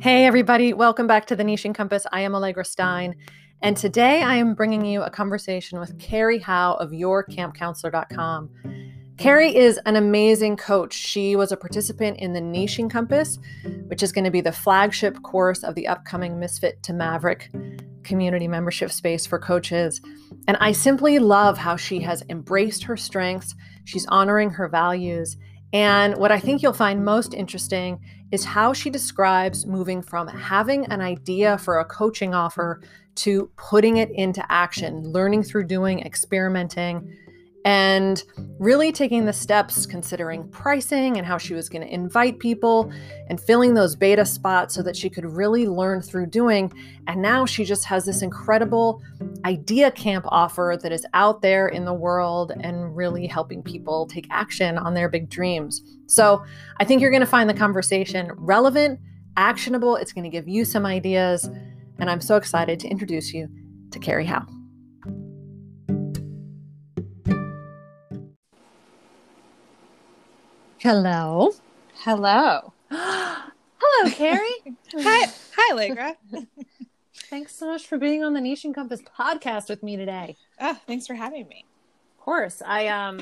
Hey, everybody, welcome back to the Niching Compass. I am Allegra Stein, and today I am bringing you a conversation with Kari Howe of YourCampCounselor.com. Kari is an amazing coach. She was a participant in the Niching Compass, which is going to be the flagship course of the upcoming Misfit to Maverick community membership space for coaches. And I simply love how she has embraced her strengths, she's honoring her values. And what I think you'll find most interesting is how she describes moving from having an idea for a coaching offer to putting it into action, learning through doing, experimenting, and really taking the steps considering pricing and how she was going to invite people and filling those beta spots so that she could really learn through doing. And now she just has this incredible idea camp offer that is out there in the world and really helping people take action on their big dreams. So I think you're going to find the conversation relevant, actionable. It's going to give you some ideas. And I'm so excited to introduce you to Kari Howe. Hello. Hello. Hello, Kari. hi. Hi, Allegra. Thanks so much for being on the Niching Compass podcast with me today. Oh, thanks for having me. Of course. I um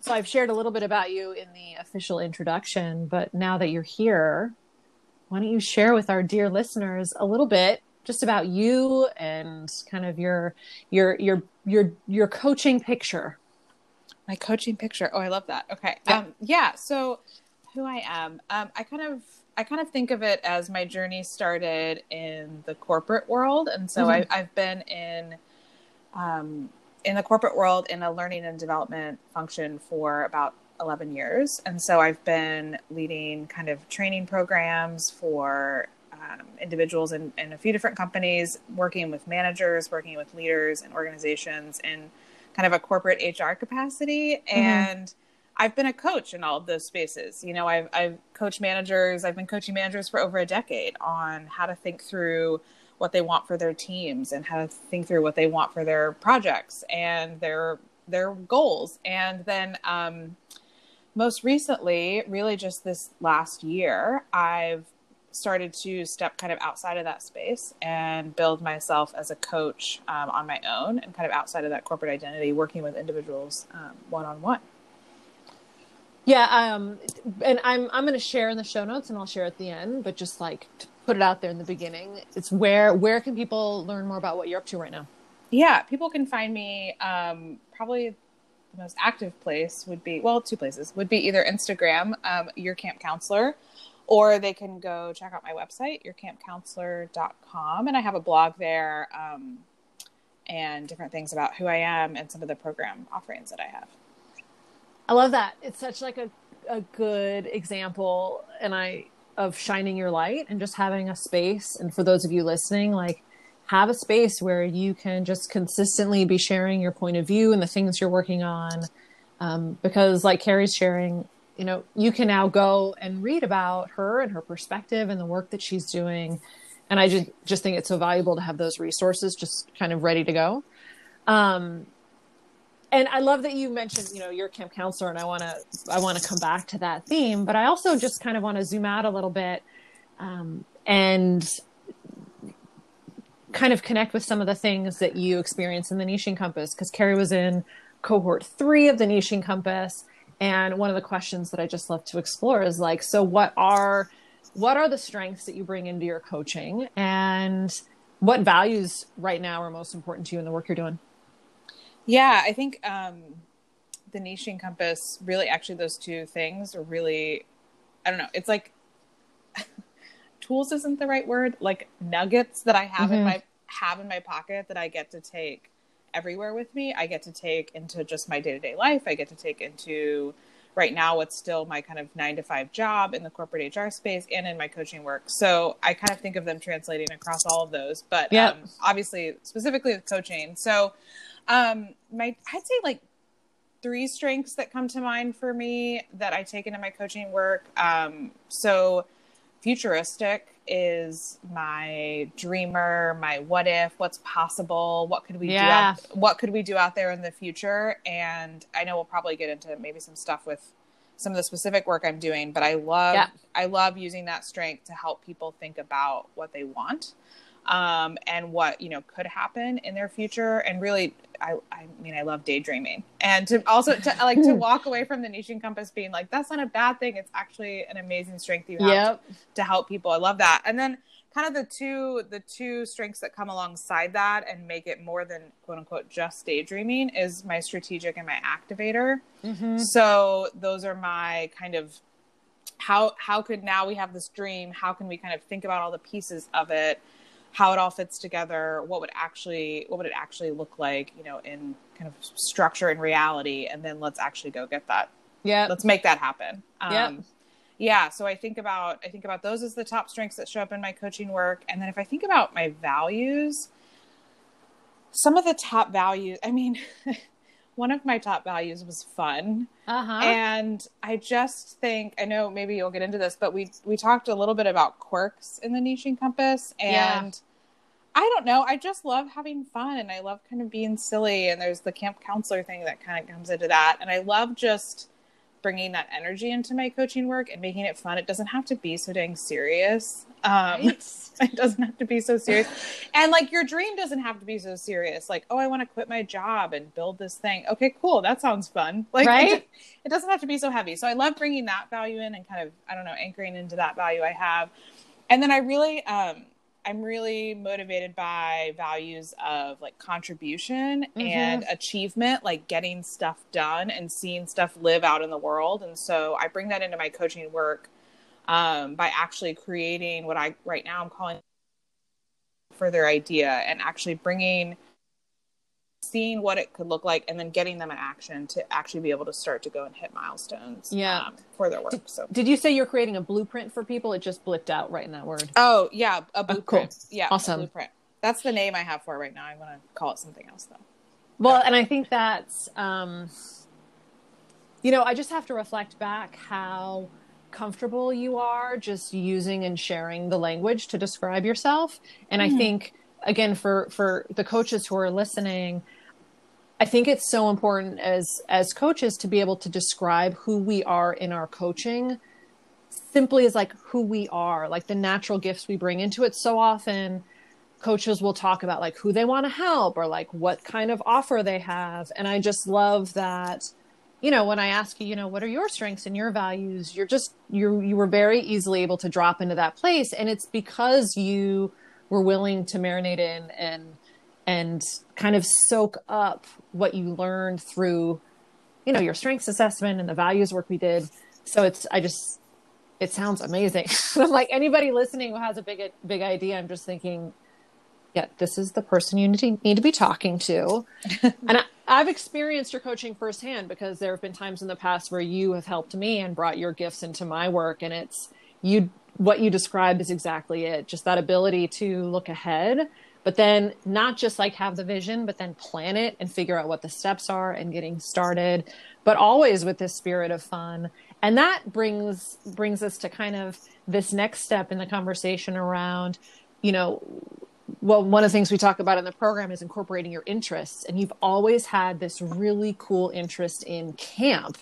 so I've shared a little bit about you in the official introduction, but now that you're here, why don't you share with our dear listeners a little bit just about you and kind of your your your your your coaching picture my coaching picture. Oh, I love that. Okay. Yeah. Um, yeah. So who I am, um, I kind of, I kind of think of it as my journey started in the corporate world. And so mm-hmm. I, have been in, um, in the corporate world in a learning and development function for about 11 years. And so I've been leading kind of training programs for um, individuals in, in a few different companies, working with managers, working with leaders and organizations, and kind of a corporate HR capacity. Mm-hmm. And I've been a coach in all of those spaces. You know, I've, I've coached managers, I've been coaching managers for over a decade on how to think through what they want for their teams and how to think through what they want for their projects and their their goals. And then um, most recently, really just this last year, I've started to step kind of outside of that space and build myself as a coach um, on my own and kind of outside of that corporate identity, working with individuals one on one. Yeah, um, and I'm I'm going to share in the show notes, and I'll share at the end. But just like put it out there in the beginning, it's where where can people learn more about what you're up to right now? Yeah, people can find me. Um, probably the most active place would be well, two places would be either Instagram, um, your camp counselor, or they can go check out my website, yourcampcounselor.com. And I have a blog there um, and different things about who I am and some of the program offerings that I have. I love that. It's such like a, a good example and I of shining your light and just having a space. And for those of you listening, like have a space where you can just consistently be sharing your point of view and the things you're working on. Um, because like Kari's sharing, you know, you can now go and read about her and her perspective and the work that she's doing. And I just, just think it's so valuable to have those resources just kind of ready to go. Um, and I love that you mentioned, you know, your camp counselor, and I want to, I want to come back to that theme, but I also just kind of want to zoom out a little bit, um, and kind of connect with some of the things that you experience in the Niching Compass, because Kari was in cohort three of the Niching Compass, and one of the questions that I just love to explore is like, so what are what are the strengths that you bring into your coaching and what values right now are most important to you in the work you're doing? Yeah, I think um, the Niching Compass really actually those two things are really I don't know, it's like tools isn't the right word, like nuggets that I have mm-hmm. in my have in my pocket that I get to take everywhere with me. I get to take into just my day to day life. I get to take into right now what's still my kind of nine to five job in the corporate HR space and in my coaching work. So I kind of think of them translating across all of those, but yep. um, obviously specifically with coaching. So um, my I'd say like three strengths that come to mind for me that I take into my coaching work. Um, so futuristic is my dreamer, my what if, what's possible, what could we yeah. do out, what could we do out there in the future? And I know we'll probably get into maybe some stuff with some of the specific work I'm doing, but I love Yeah. I love using that strength to help people think about what they want um, and what you know could happen in their future. And really, I I mean, I love daydreaming and to also to like to walk away from the niche compass being like that's not a bad thing. It's actually an amazing strength you have Yep. to help people. I love that. And then kind of the two the two strengths that come alongside that and make it more than quote unquote just daydreaming is my strategic and my activator. Mhm. So those are my kind of how how could now we have this dream? How can we kind of think about all the pieces of it? How it all fits together? What would actually what would it actually look like? You know, in kind of structure and reality, and then let's actually go get that Yeah, let's make that happen um, Yep. yeah so i think about i think about those as the top strengths that show up in my coaching work and then if i think about my values some of the top values i mean one of my top values was fun Uh-huh. and i just think i know maybe you'll get into this but we we talked a little bit about quirks in the niche compass and Yeah. I don't know. I just love having fun and I love kind of being silly. And there's the camp counselor thing that kind of comes into that. And I love just bringing that energy into my coaching work and making it fun. It doesn't have to be so dang serious. Um, it doesn't have to be so serious. And like your dream doesn't have to be so serious. Like, oh, I want to quit my job and build this thing. Okay, cool. That sounds fun. Like, Right? It, it doesn't have to be so heavy. So I love bringing that value in and kind of, I don't know, anchoring into that value I have. And then I really, um, I'm really motivated by values of like contribution and achievement, like getting stuff done and seeing stuff live out in the world. And so I bring that into my coaching work um, by actually creating what I right now I'm calling further idea and actually bringing seeing what it could look like and then getting them in action to actually be able to start to go and hit milestones Yeah. um, for their work so Did you say you're creating a blueprint for people? It just blipped out right in that word. Oh yeah, a blueprint. Yeah, Awesome. blueprint. That's the name I have for it right now. I'm gonna call it something else though. Well, and I think that's, um, you know, I just have to reflect back how comfortable you are just using and sharing the language to describe yourself. And I think, again, for for the coaches who are listening, I think it's so important as as coaches to be able to describe who we are in our coaching simply as like who we are, like the natural gifts we bring into it. So often coaches will talk about like who they want to help or like what kind of offer they have. And I just love that, you know, when I ask you, you know, what are your strengths and your values, you're just you you were very easily able to drop into that place. And it's because you were willing to marinate in and and kind of soak up what you learned through, you know, your strengths assessment and the values work we did. So it's I just it sounds amazing. I'm like anybody listening who has a big big idea, I'm just thinking, yeah, this is the person you need to, be talking to. and I, I've experienced your coaching firsthand because there have been times in the past where you have helped me and brought your gifts into my work, and it's you. What you describe is exactly it. Just that ability to look ahead, but then not just like have the vision, but then plan it and figure out what the steps are and getting started, but always with this spirit of fun. And that brings brings us to kind of this next step in the conversation around, you know, well, one of the things we talk about in the program is incorporating your interests. And you've always had this really cool interest in camp.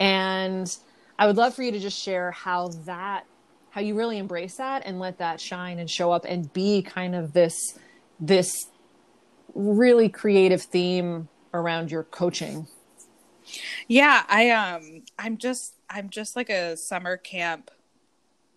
And I would love for you to just share how that, how you really embrace that and let that shine and show up and be kind of this, this really creative theme around your coaching. Yeah, I um I'm just I'm just like a summer camp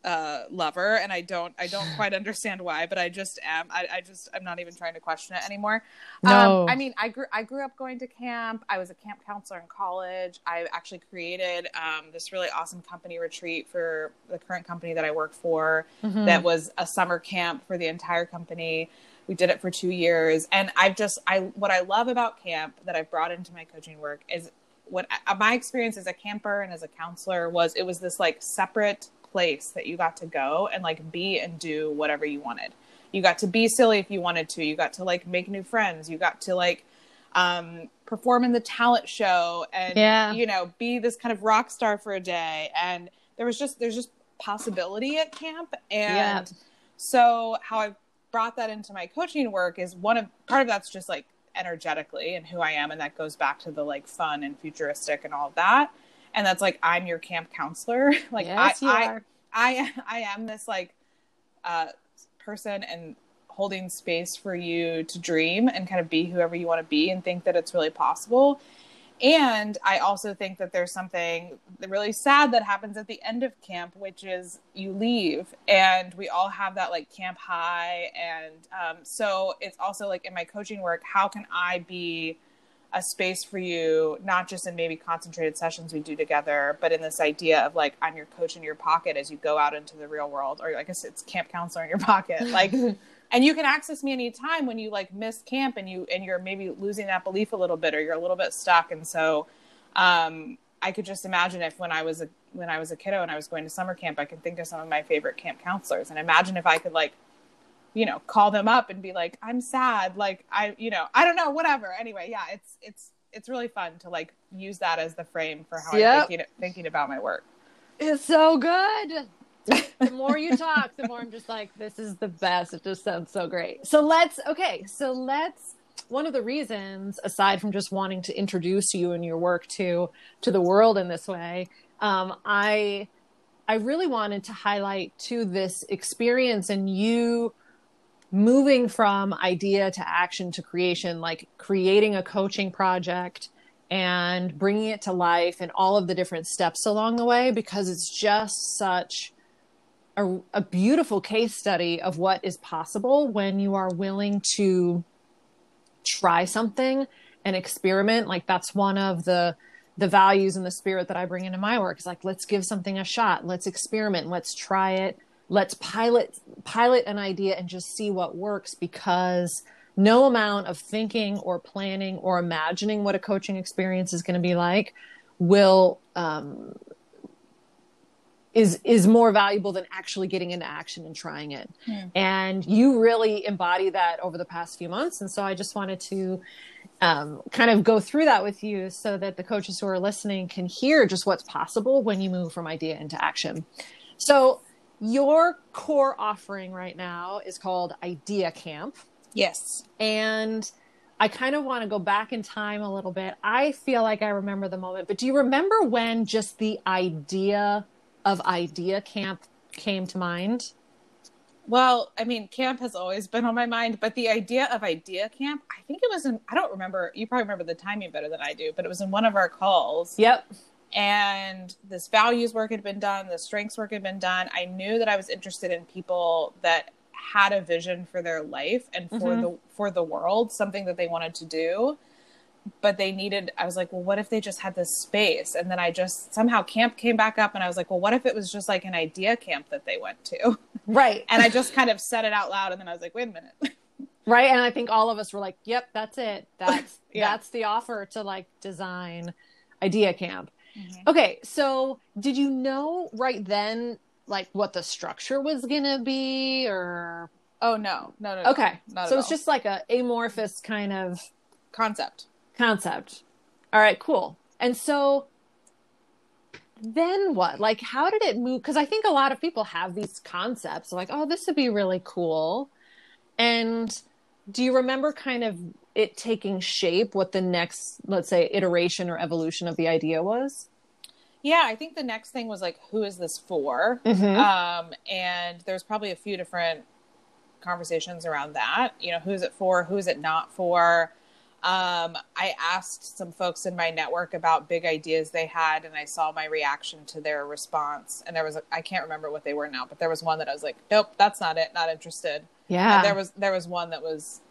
uh lover and I don't I don't quite understand why, but I just am. I, I just I'm not even trying to question it anymore. No. Um, I mean I grew I grew up going to camp. I was a camp counselor in college. I actually created um this really awesome company retreat for the current company that I work for that was a summer camp for the entire company. We did it for two years, and I've just I what I love about camp that I've brought into my coaching work is what uh, my experience as a camper and as a counselor was. It was this like separate place that you got to go and like be and do whatever you wanted. You got to be silly if you wanted to. You got to like make new friends. You got to like um, perform in the talent show and Yeah. you know be this kind of rock star for a day. And there was just there's just possibility at camp and Yeah. so how I brought that into my coaching work is one of part of that's just like energetically and who I am and that goes back to the like fun and futuristic and all of that. And that's like I'm your camp counselor. like yes, I, I. I I am this like uh person and holding space for you to dream and kind of be whoever you want to be and think that it's really possible. And I also think that there's something really sad that happens at the end of camp, which is you leave, and we all have that like camp high. And um, so it's also like in my coaching work, how can I be a space for you, not just in maybe concentrated sessions we do together, but in this idea of like I'm your coach in your pocket as you go out into the real world, or I guess it's camp counselor in your pocket, like. and you can access me anytime when you like miss camp and you and you're maybe losing that belief a little bit or you're a little bit stuck and so um, i could just imagine if when i was a when i was a kiddo and i was going to summer camp i could think of some of my favorite camp counselors and imagine if i could like you know call them up and be like i'm sad like i you know i don't know whatever anyway yeah it's it's it's really fun to like use that as the frame for how Yep. i'm thinking thinking about my work It's so good. the more you talk, the more I'm just like, this is the best. It just sounds so great. So let's, okay, so let's, one of the reasons, aside from just wanting to introduce you and your work to, to the world in this way, um, I, I really wanted to highlight to this experience and you moving from idea to action to creation, like creating a coaching project and bringing it to life and all of the different steps along the way because it's just such a, a beautiful case study of what is possible when you are willing to try something and experiment. Like that's one of the the values and the spirit that I bring into my work is like let's give something a shot. Let's experiment. Let's try it let's pilot pilot an idea and just see what works because no amount of thinking or planning or imagining what a coaching experience is going to be like will um, is is more valuable than actually getting into action and trying it. Hmm. And you really embody that over the past few months. And so I just wanted to um, kind of go through that with you so that the coaches who are listening can hear just what's possible when you move from idea into action. So your core offering right now is called Idea Camp. yes And I kind of want to go back in time a little bit. I feel like I remember the moment, but do you remember when just the idea of Idea Camp came to mind? Well, I mean, camp has always been on my mind, but the idea of idea camp, I think it was in, I don't remember, you probably remember the timing better than I do, but it was in one of our calls. Yep. And this values work had been done, the strengths work had been done. I knew that I was interested in people that had a vision for their life and for Mhm. the for the world, something that they wanted to do. But they needed I was like, well, what if they just had this space? And then I just somehow camp came back up and I was like, well, what if it was just like an idea camp that they went to? Right. and I just kind of said it out loud, and then I was like, "Wait a minute." right. And I think all of us were like, yep, that's it. That's Yeah. that's the offer to like design Idea Camp. Mhm. Okay, so did you know right then like what the structure was gonna be or Oh no, no, no. no. okay. not so it's all. just like a amorphous kind of concept. concept. All right, cool. And so then what? Like, how did it move? Because I think a lot of people have these concepts like, oh, this would be really cool. And do you remember kind of it taking shape, what the next, let's say, iteration or evolution of the idea was? Yeah, I think the next thing was like, who is this for? Mm-hmm. Um, and there's probably a few different conversations around that. You know, who's it for? Who is it not for? Um, I asked some folks in my network about big ideas they had, and I saw my reaction to their response. And there was, a, I can't remember what they were now, but there was one that I was like, nope, that's not it, not interested. yeah. And there was there was one that was,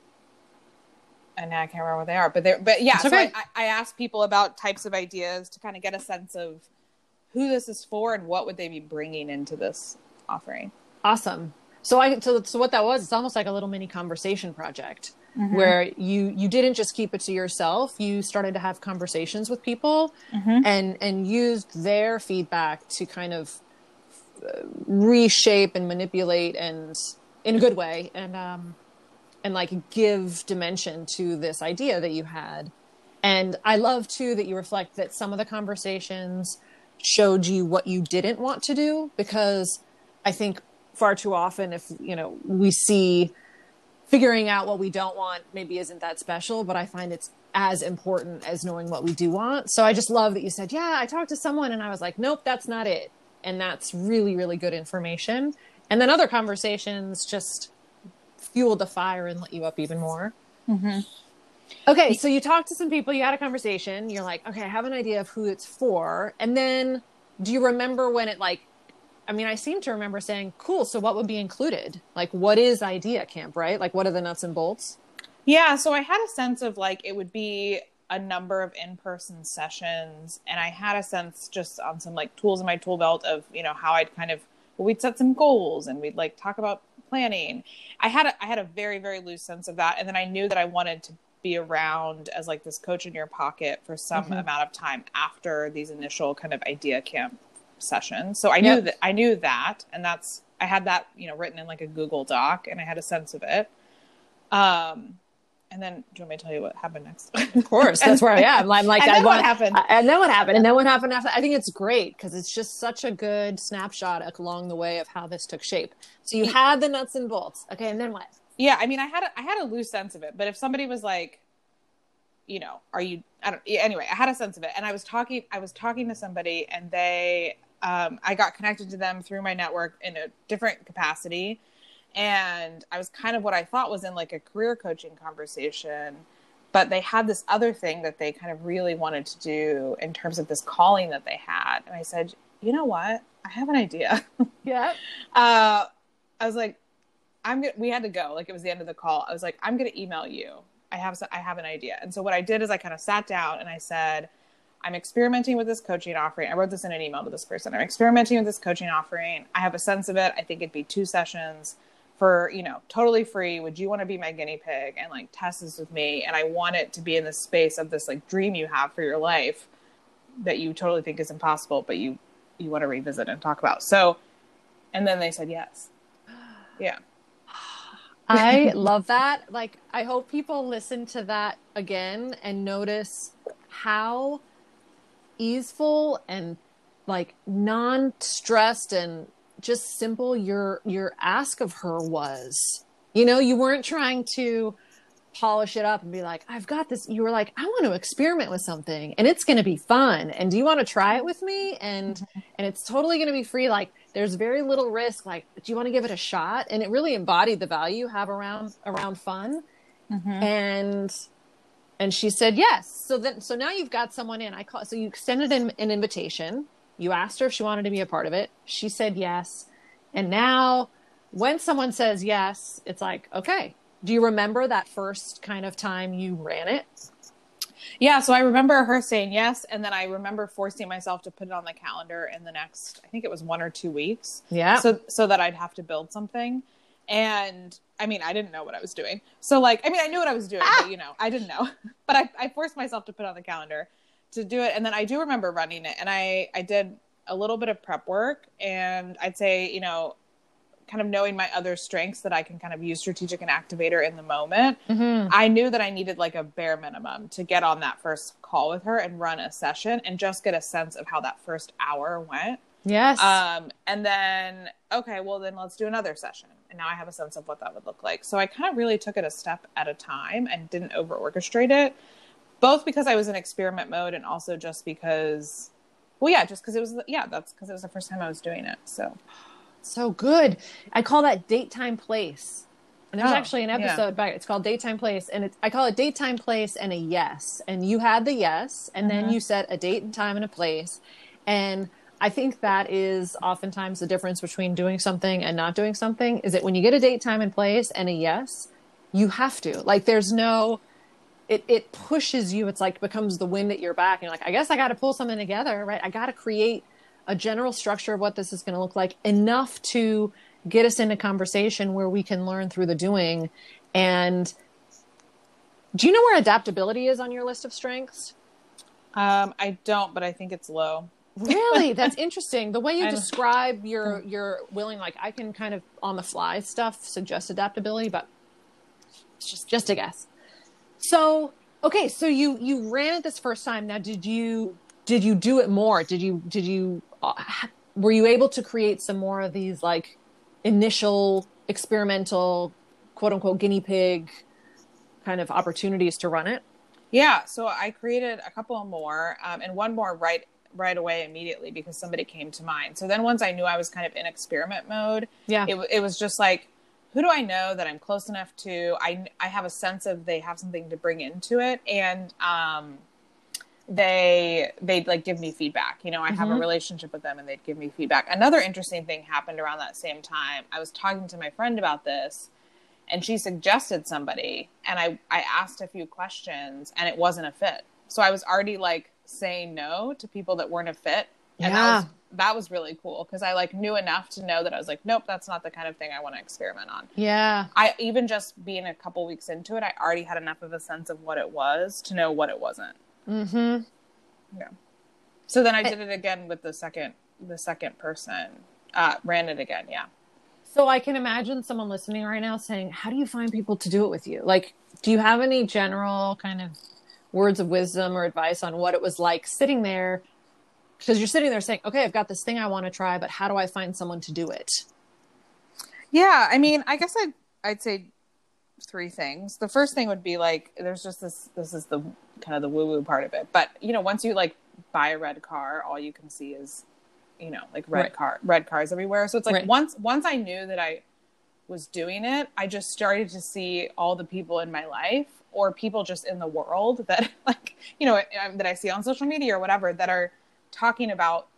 and now I can't remember what they are, but there, but yeah. It's So okay. I, I asked people about types of ideas to kind of get a sense of who this is for and what would they be bringing into this offering. Awesome. So I so so what that was, it's almost like a little mini conversation project where you you didn't just keep it to yourself. You started to have conversations with people Mhm. and and used their feedback to kind of uh, reshape and manipulate and in a good way and um and like give dimension to this idea that you had. And I love too that you reflect that some of the conversations showed you what you didn't want to do because I think far too often if you know we see figuring out what we don't want maybe isn't that special but I find it's as important as knowing what we do want. So I just love that you said, yeah, I talked to someone and I was like, nope, that's not it. And that's really, really good information. And then other conversations just fueled the fire and lit you up even more. Mm-hmm. Okay, so you talked to some people, you had a conversation, you're like, okay, I have an idea of who it's for. And then do you remember when it like I mean, I seem to remember saying, cool, so what would be included? Like what is idea camp, right? Like what are the nuts and bolts? Yeah, so I had a sense of like it would be a number of in-person sessions and I had a sense just on some like tools in my tool belt of, you know, how I'd kind of well, we'd set some goals and we'd like talk about planning. I had a, I had a very very loose sense of that and then I knew that I wanted to be around as like this coach in your pocket for some mm-hmm. amount of time after these initial kind of idea camp sessions. So I yep. knew that I knew that and that's I had that, you know, written in like a Google Doc and I had a sense of it. Um and then do you want me to tell you what happened next? Of course, that's where I am. I'm like, and then I what happened? And then what happened? And then what happened after? I think it's great because it's just such a good snapshot along the way of how this took shape. So you had the nuts and bolts, okay, and then what? Yeah, I mean, I had a, I had a loose sense of it, but if somebody was like, you know, are you? I don't. Anyway, I had a sense of it, and I was talking. I was talking to somebody, and they, um, I got connected to them through my network in a different capacity and I was kind of what I thought was in like a career coaching conversation. But they had this other thing that they kind of really wanted to do in terms of this calling that they had. And I said, you know what? I have an idea. Yeah. uh, I was like, I'm we had to go. Like it was the end of the call. I was like, I'm gonna email you. I have I have an idea. And so what I did is I kind of sat down and I said, I'm experimenting with this coaching offering. I wrote this in an email to this person. I'm experimenting with this coaching offering. I have a sense of it. I think it'd be two sessions for you know totally free. Would you want to be my guinea pig? And like test this with me. And i want it to be in the space of this like dream you have for your life that you totally think is impossible but you you want to revisit and talk about. So and then they said yes. Yeah. I love that. Like i hope people listen to that again and notice how easeful and like non-stressed and just simple your your ask of her was. You know, you weren't trying to polish it up and be like, I've got this. You were like, I want to experiment with something and it's going to be fun. And do you want to try it with me? And, mm-hmm. and it's totally going to be free. Like there's very little risk. Like, do you want to give it a shot? And it really embodied the value you have around, around fun. Mm-hmm. And, and she said, yes. So then, so now you've got someone in, I call, so you extended an, an invitation you asked her if she wanted to be a part of it. She said yes. And now, when someone says yes, it's like, okay, do you remember that first kind of time you ran it? Yeah, so I remember her saying yes, and then I remember forcing myself to put it on the calendar in the next, I think it was one or two weeks. Yeah. So so that I'd have to build something, and I mean, I didn't know what I was doing. So like, I mean, I knew what I was doing, ah! but you know, I didn't know. But I, I forced myself to put on the calendar, to do it. And then i do remember running it and i i did a little bit of prep work and i'd say you know kind of knowing my other strengths that i can kind of use strategic and activator in the moment mm-hmm. i knew that i needed like a bare minimum to get on that first call with her and run a session and just get a sense of how that first hour went. Yes. Um and then okay well then let's do another session. And now i have a sense of what that would look like. So i kind of really took it a step at a time and didn't over orchestrate it both because I was in experiment mode and also just because, well, yeah, just because it was, yeah, that's because it was the first time I was doing it. So, so good. I call that date, time, place. And there's oh, actually an episode yeah. back. It's called Date Time Place, and it's I call it Date Time Place and a yes. And you had the yes, and mm-hmm. then you set a date and time and a place. And I think that is oftentimes the difference between doing something and not doing something. Is that when you get a date, time, and place and a yes, you have to. Like, there's no it it pushes you. It's like becomes the wind at your back. And you're like, I guess I got to pull something together, right? I got to create a general structure of what this is going to look like enough to get us into conversation where we can learn through the doing. And do you know where adaptability is on your list of strengths? Um, I don't, but I think it's low. really, that's interesting. The way you describe your your willing, like I can kind of on the fly stuff suggest adaptability, but it's just just a guess. So okay, so you you ran it this first time. Now, did you did you do it more? Did you did you uh, were you able to create some more of these like initial experimental quote unquote guinea pig kind of opportunities to run it? Yeah, so I created a couple more, um, and one more right right away immediately because somebody came to mind. So then once I knew I was kind of in experiment mode, Yeah. it, it was just like, who do I know that I'm close enough to? I I have a sense of they have something to bring into it, and um, they they'd like give me feedback. You know, I have a Mhm. relationship with them, and they'd give me feedback. Another interesting thing happened around that same time. I was talking to my friend about this, and she suggested somebody, and I I asked a few questions, and it wasn't a fit. So I was already like saying no to people that weren't a fit, and that Yeah. was that was really cool because I like knew enough to know that I was like, nope, that's not the kind of thing I want to experiment on. Yeah. I even just being a couple weeks into it, I already had enough of a sense of what it was to know what it wasn't. Mm-hmm. Yeah. So then I did it again with the second the second person. Uh, ran it again, yeah. So I can imagine someone listening right now saying, "How do you find people to do it with you?" Like, do you have any general kind of words of wisdom or advice on what it was like sitting there? Because you're sitting there saying, "Okay, I've got this thing I want to try, but how do I find someone to do it?" Yeah, I mean, I guess I'd I'd say three things. The first thing would be like there's just this this is the kind of the woo woo part of it. But you know, once you like buy a red car, all you can see is you know, like red Right. car red cars everywhere. So it's like Right. once once I knew that I was doing it, I just started to see all the people in my life or people just in the world that like, you know, um, that I see on social media or whatever that are talking about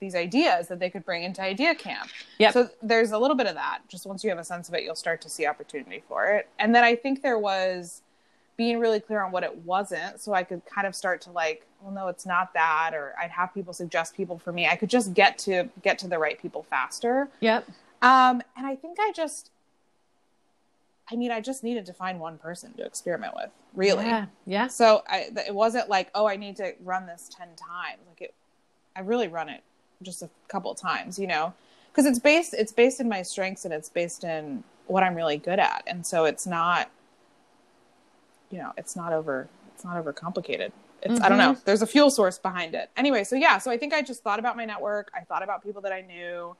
these ideas that they could bring into idea camp. Yeah. So there's a little bit of that. Just once you have a sense of it, you'll start to see opportunity for it. And then I think there was being really clear on what it wasn't so I could kind of start to like, well no, it's not that or I'd have people suggest people for me. I could just get to get to the right people faster. Yep. Um and I think I just I mean, I just needed to find one person to experiment with, really. Yeah. Yeah. So I, it wasn't like, oh, I need to run this 10 times. Like it, I really run it just a couple of times, you know, because it's based, it's based in my strengths and it's based in what I'm really good at. And so it's not, you know, it's not over, it's not over complicated. It's, I don't know. Mm-hmm. There's a fuel source behind it. Anyway. So yeah. So I think I just thought about my network. I thought about people that I knew.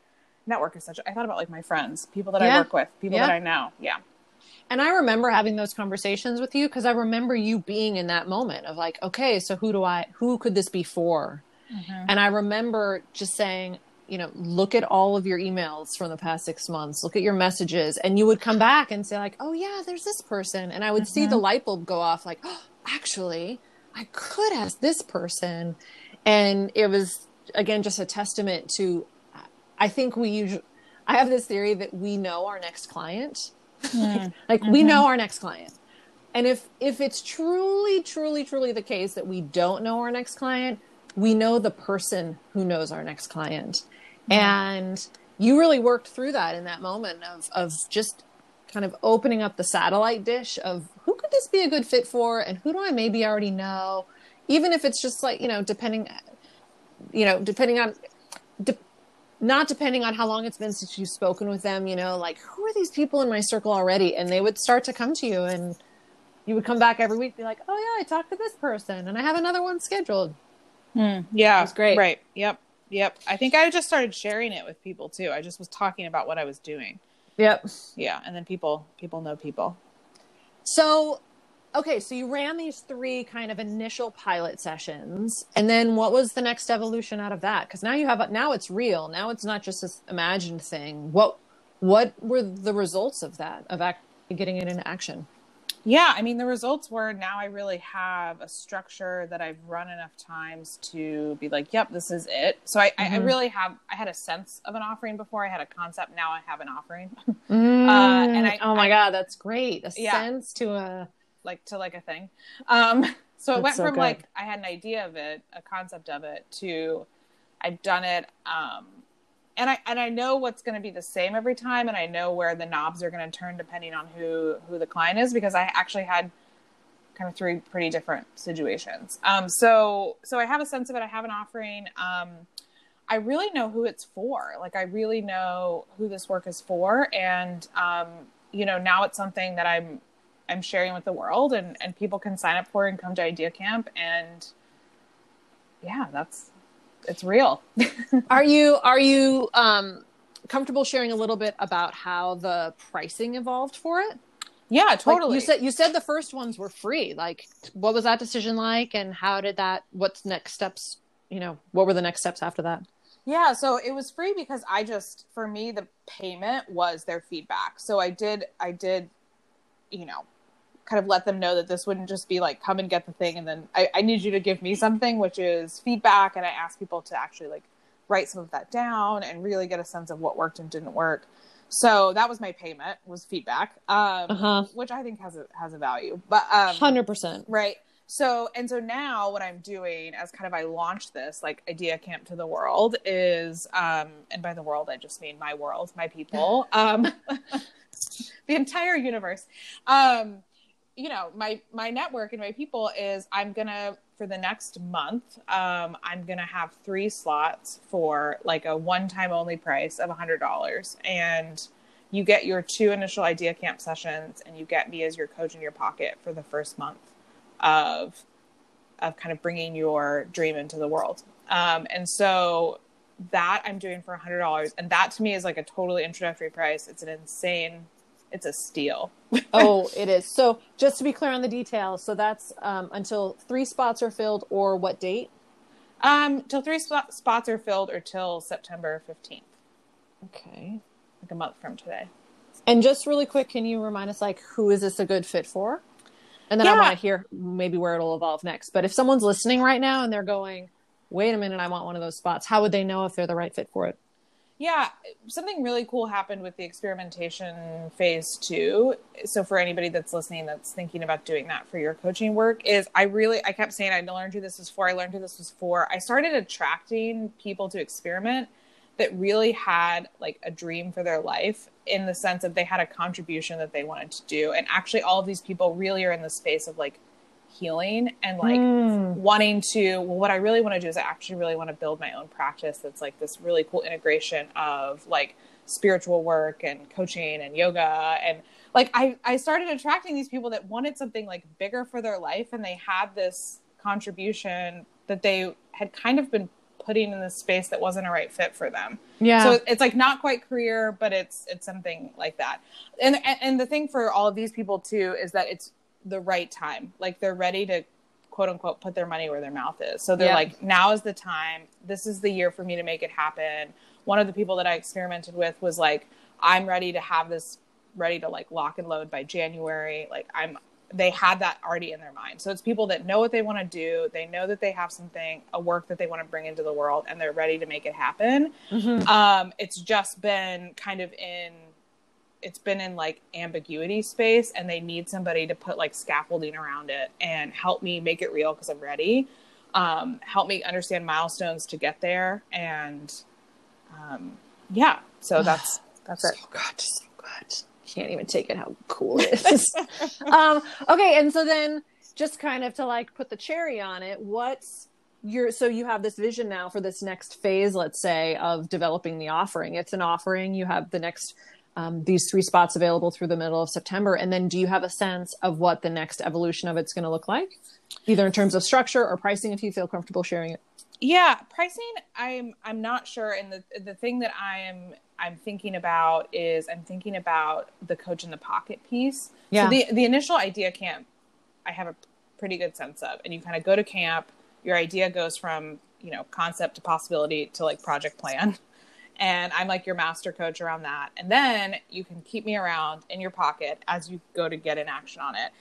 Network is such, I thought about like my friends, people that I work with, people Yeah. that I know. Yeah. And I remember having those conversations with you because I remember you being in that moment of like, okay, so who do I, who could this be for? Mm-hmm. And I remember just saying, you know, look at all of your emails from the past six months, look at your messages, and you would come back and say, like, oh, yeah, there's this person. And I would see the mm-hmm. light bulb go off, like, oh, actually, I could ask this person. And it was, again, just a testament to, I think we usually, I have this theory that we know our next client. like, we mm-hmm. know our next client. And if if it's truly, truly, truly the case that we don't know our next client, we know the person who knows our next client. Mm-hmm. And you really worked through that in that moment of of just kind of opening up the satellite dish of who could this be a good fit for and who do I maybe already know, even if it's just like, you know, depending you know, depending on de- not depending on how long it's been since you've spoken with them, you know, like who are these people in my circle already? And they would start to come to you and you would come back every week, be like, oh yeah, I talked to this person and I have another one scheduled. Mm, yeah, It was great. Right. Yep. Yep. I think I just started sharing it with people too. I just was talking about what I was doing. Yep. Yeah, and then people people know people. So, okay, so you ran these three kind of initial pilot sessions, and then what was the next evolution out of that? Because now you have now it's real. Now it's not just this imagined thing. What what were the results of that of actually getting it into action? Yeah, I mean the results were now I really have a structure that I've run enough times to be like, yep, this is it. So I, I, I Mhm. really have I had a sense of an offering before. I had a concept. Now I have an offering, and I- oh my I- god, that's great. A Yeah. sense to a like to like a thing. Um, so it went so from good. like I had an idea of it, a concept of it, to I've done it. Um, and I and I know what's going to be the same every time, and I know where the knobs are going to turn depending on who who the client is because I actually had kind of three pretty different situations. Um, so so I have a sense of it. I have an offering. Um, I really know who it's for. Like I really know who this work is for, and um, you know now it's something that I'm I'm sharing with the world, and and people can sign up for and come to Idea Camp, and yeah, that's it's real. Are you are you um, comfortable sharing a little bit about how the pricing evolved for it? Yeah, totally. Like you said you said the first ones were free. Like what was that decision like and how did that what's next steps, you know, what were the next steps after that? Yeah, so it was free because I just for me the payment was their feedback. So I did I did you know kind of let them know that this wouldn't just be like come and get the thing and then I, I need you to give me something which is feedback and I asked people to actually like write some of that down and really get a sense of what worked and didn't work. So that was my payment was feedback, um, uh-huh. which I think has a has a value. But um, hundred percent right. So and so now what I'm doing as kind of I launch this like idea camp to the world is um, and by the world I just mean my world, my people, um, the entire universe. Um, you know my my network and my people is i'm gonna for the next month um, i'm gonna have three slots for like a one time only price of a hundred dollars. And you get your two initial idea camp sessions and you get me as your coach in your pocket for the first month of of kind of bringing your dream into the world. Um, and so that i'm doing for a hundred dollars. And that to me is like a totally introductory price. It's an insane it's a steal. oh, it is. So just to be clear on the details, so that's um, until three spots are filled, or what date? Um, till three sp- spots are filled, or till September fifteenth. Okay, like a month from today. And just really quick, can you remind us, like, who is this a good fit for? And then yeah. I want to hear maybe where it'll evolve next. But if someone's listening right now and they're going, "Wait a minute, I want one of those spots," how would they know if they're the right fit for it? Yeah, something really cool happened with the experimentation phase two. So for anybody that's listening that's thinking about doing that for your coaching work is I really I kept saying I learned who this was for, I learned who this was for. I started attracting people to experiment that really had like a dream for their life in the sense that they had a contribution that they wanted to do. And actually all of these people really are in the space of like healing and like mm. wanting to well what i really want to do is i actually really want to build my own practice that's like this really cool integration of like spiritual work and coaching and yoga and like i i started attracting these people that wanted something like bigger for their life and they had this contribution that they had kind of been putting in this space that wasn't a right fit for them. Yeah. So it's like not quite career, but it's it's something like that. And and the thing for all of these people too is that it's the right time. Like they're ready to quote unquote put their money where their mouth is. So they're yeah. like, now is the time. This is the year for me to make it happen. One of the people that I experimented with was like, I'm ready to have this ready to like lock and load by January. Like I'm they had that already in their mind. So it's people that know what they want to do. They know that they have something, a work that they want to bring into the world, and they're ready to make it happen. Mm-hmm. Um, it's just been kind of in it's been in like ambiguity space and they need somebody to put like scaffolding around it and help me make it real because I'm ready. Um, help me understand milestones to get there. And um, yeah, so that's that's so it. So good, so good. Can't even take it how cool it is. um, okay, and so then just kind of to like put the cherry on it, what's your so you have this vision now for this next phase, let's say, of developing the offering. It's an offering. You have the next um, these three spots available through the middle of September. And then do you have a sense of what the next evolution of it's going to look like, either in terms of structure or pricing, if you feel comfortable sharing it? Yeah, pricing. I'm I'm not sure, and the the thing that I am I'm thinking about is I'm thinking about the coach in the pocket piece. Yeah. So the the initial idea camp, I have a pretty good sense of, and you kind of go to camp. Your idea goes from you know concept to possibility to like project plan and I'm like your master coach around that. And then you can keep me around in your pocket as you go to get in action on it.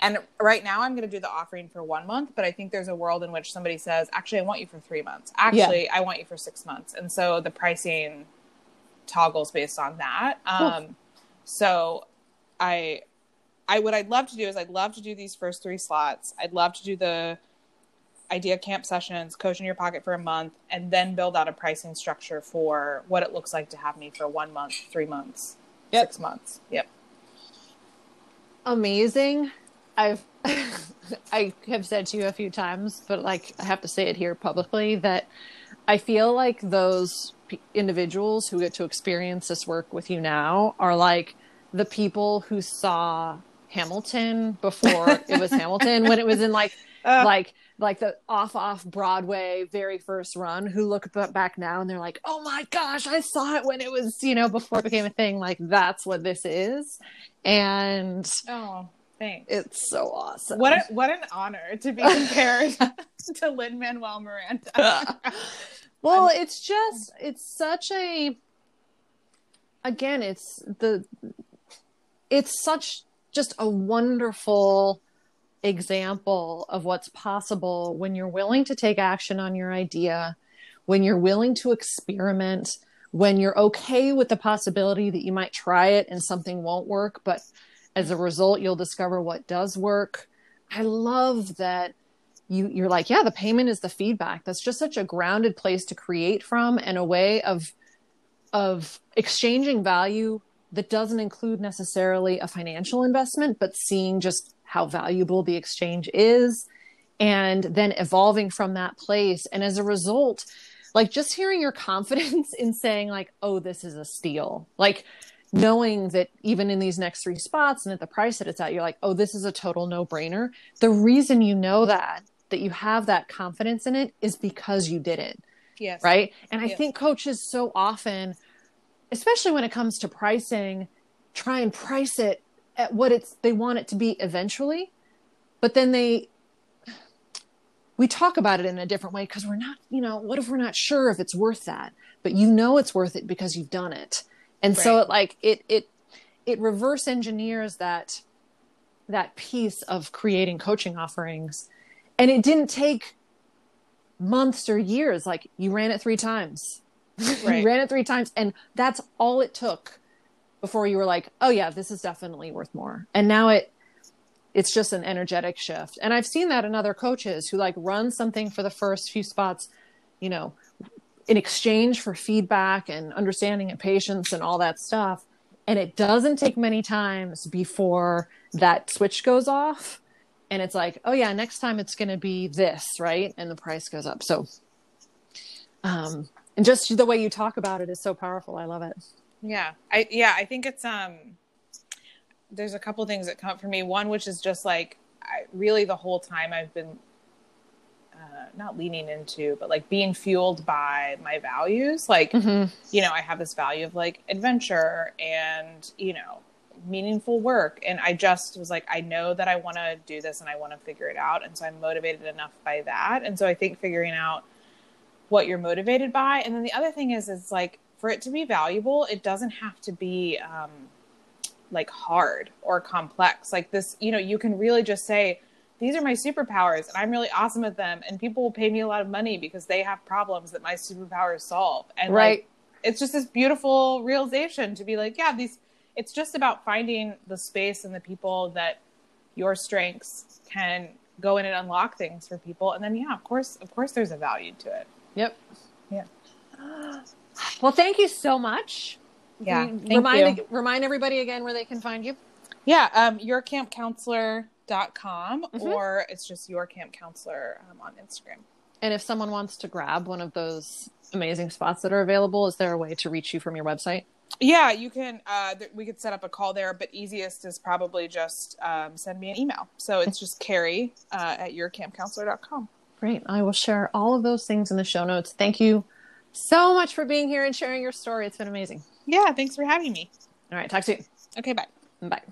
And right now, I'm going to do the offering for one month, but I think there's a world in which somebody says, "Actually, I want you for three months. Actually, yeah. I want you for six months." And so the pricing toggles based on that. Um, so, I, I what I'd love to do is I'd love to do these first three slots. I'd love to do the idea camp sessions, coach in your pocket for a month, and then build out a pricing structure for what it looks like to have me for one month, three months, yep. six months. Yep. Amazing. I've I have said to you a few times, but like I have to say it here publicly that I feel like those p- individuals who get to experience this work with you now are like the people who saw Hamilton before it was Hamilton when it was in like uh, like like the off off Broadway very first run who look back now and they're like, "Oh my gosh, I saw it when it was, you know, before it became a thing." Like that's what this is. And oh, thanks. It's so awesome. What a, what an honor to be compared to Lin Manuel Miranda. well, it's just it's such a again, it's the it's such just a wonderful example of what's possible when you're willing to take action on your idea, when you're willing to experiment, when you're okay with the possibility that you might try it and something won't work, but as a result, you'll discover what does work. I love that you you're like, yeah, the payment is the feedback. That's just such a grounded place to create from and a way of of exchanging value that doesn't include necessarily a financial investment, but seeing just how valuable the exchange is and then evolving from that place. And as a result, like just hearing your confidence in saying, like, oh, this is a steal, like knowing that even in these next three spots and at the price that it's at, you're like, oh, this is a total no brainer. The reason you know that, that you have that confidence in it is because you did it. Yes. Right. And I yes. think coaches so often especially when it comes to pricing, try and price it at what it's they want it to be eventually, but then they we talk about it in a different way because we're not, you know, what if we're not sure if it's worth that? But you know it's worth it because you've done it. And right. so it like it it it reverse engineers that that piece of creating coaching offerings. And it didn't take months or years. Like you ran it three times Right. you ran it three times, and that's all it took before you were like, "Oh yeah, this is definitely worth more." And now it it's just an energetic shift. And I've seen that in other coaches who like run something for the first few spots, you know, in exchange for feedback and understanding and patience and all that stuff. And it doesn't take many times before that switch goes off. And it's like, oh yeah, next time it's going to be this, right? And the price goes up. So, um, and just the way you talk about it is so powerful. I love it. Yeah. I, yeah, I think it's, um, there's a couple things that come up for me. One, which is just like, I really the whole time I've been uh, not leaning into, but like being fueled by my values. Like, mm-hmm. you know, I have this value of like adventure and, you know, meaningful work. And I just was like, I know that I want to do this and I want to figure it out. And so I'm motivated enough by that. And so I think figuring out what you're motivated by. And then the other thing is, is like for it to be valuable, it doesn't have to be um, like hard or complex. Like this, you know, you can really just say, these are my superpowers and I'm really awesome at them. And people will pay me a lot of money because they have problems that my superpowers solve. And right. like, it's just this beautiful realization to be like, yeah, these, it's just about finding the space and the people that your strengths can go in and unlock things for people. And then, yeah, of course, of course there's a value to it. Yep. Yeah. Well, thank you so much. Yeah. remind you. remind everybody again where they can find you. Yeah, um yourcampcounselor.com mm-hmm. or it's just your camp counselor um, on Instagram. And if someone wants to grab one of those amazing spots that are available, is there a way to reach you from your website? Yeah, you can. Uh, th- we could set up a call there, but easiest is probably just um, send me an email. So it's just Kari uh, at yourcampcounselor.com. Great. I will share all of those things in the show notes. Thank you so much for being here and sharing your story. It's been amazing. Yeah, thanks for having me. All right, talk soon. Okay, bye. Bye.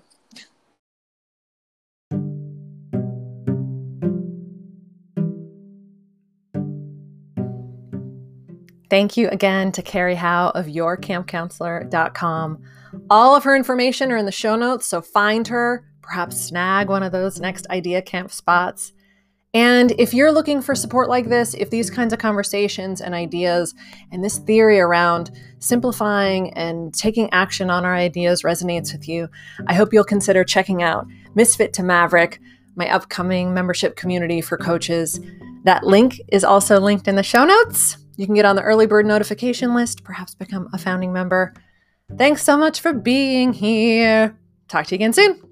Thank you again to Kari Howe of yourcampcounselor.com. All of her information are in the show notes, so find her, perhaps snag one of those next idea camp spots. And if you're looking for support like this, if these kinds of conversations and ideas and this theory around simplifying and taking action on our ideas resonates with you, I hope you'll consider checking out Misfit to Maverick, my upcoming membership community for coaches. That link is also linked in the show notes. You can get on the early bird notification list, perhaps become a founding member. Thanks so much for being here. Talk to you again soon.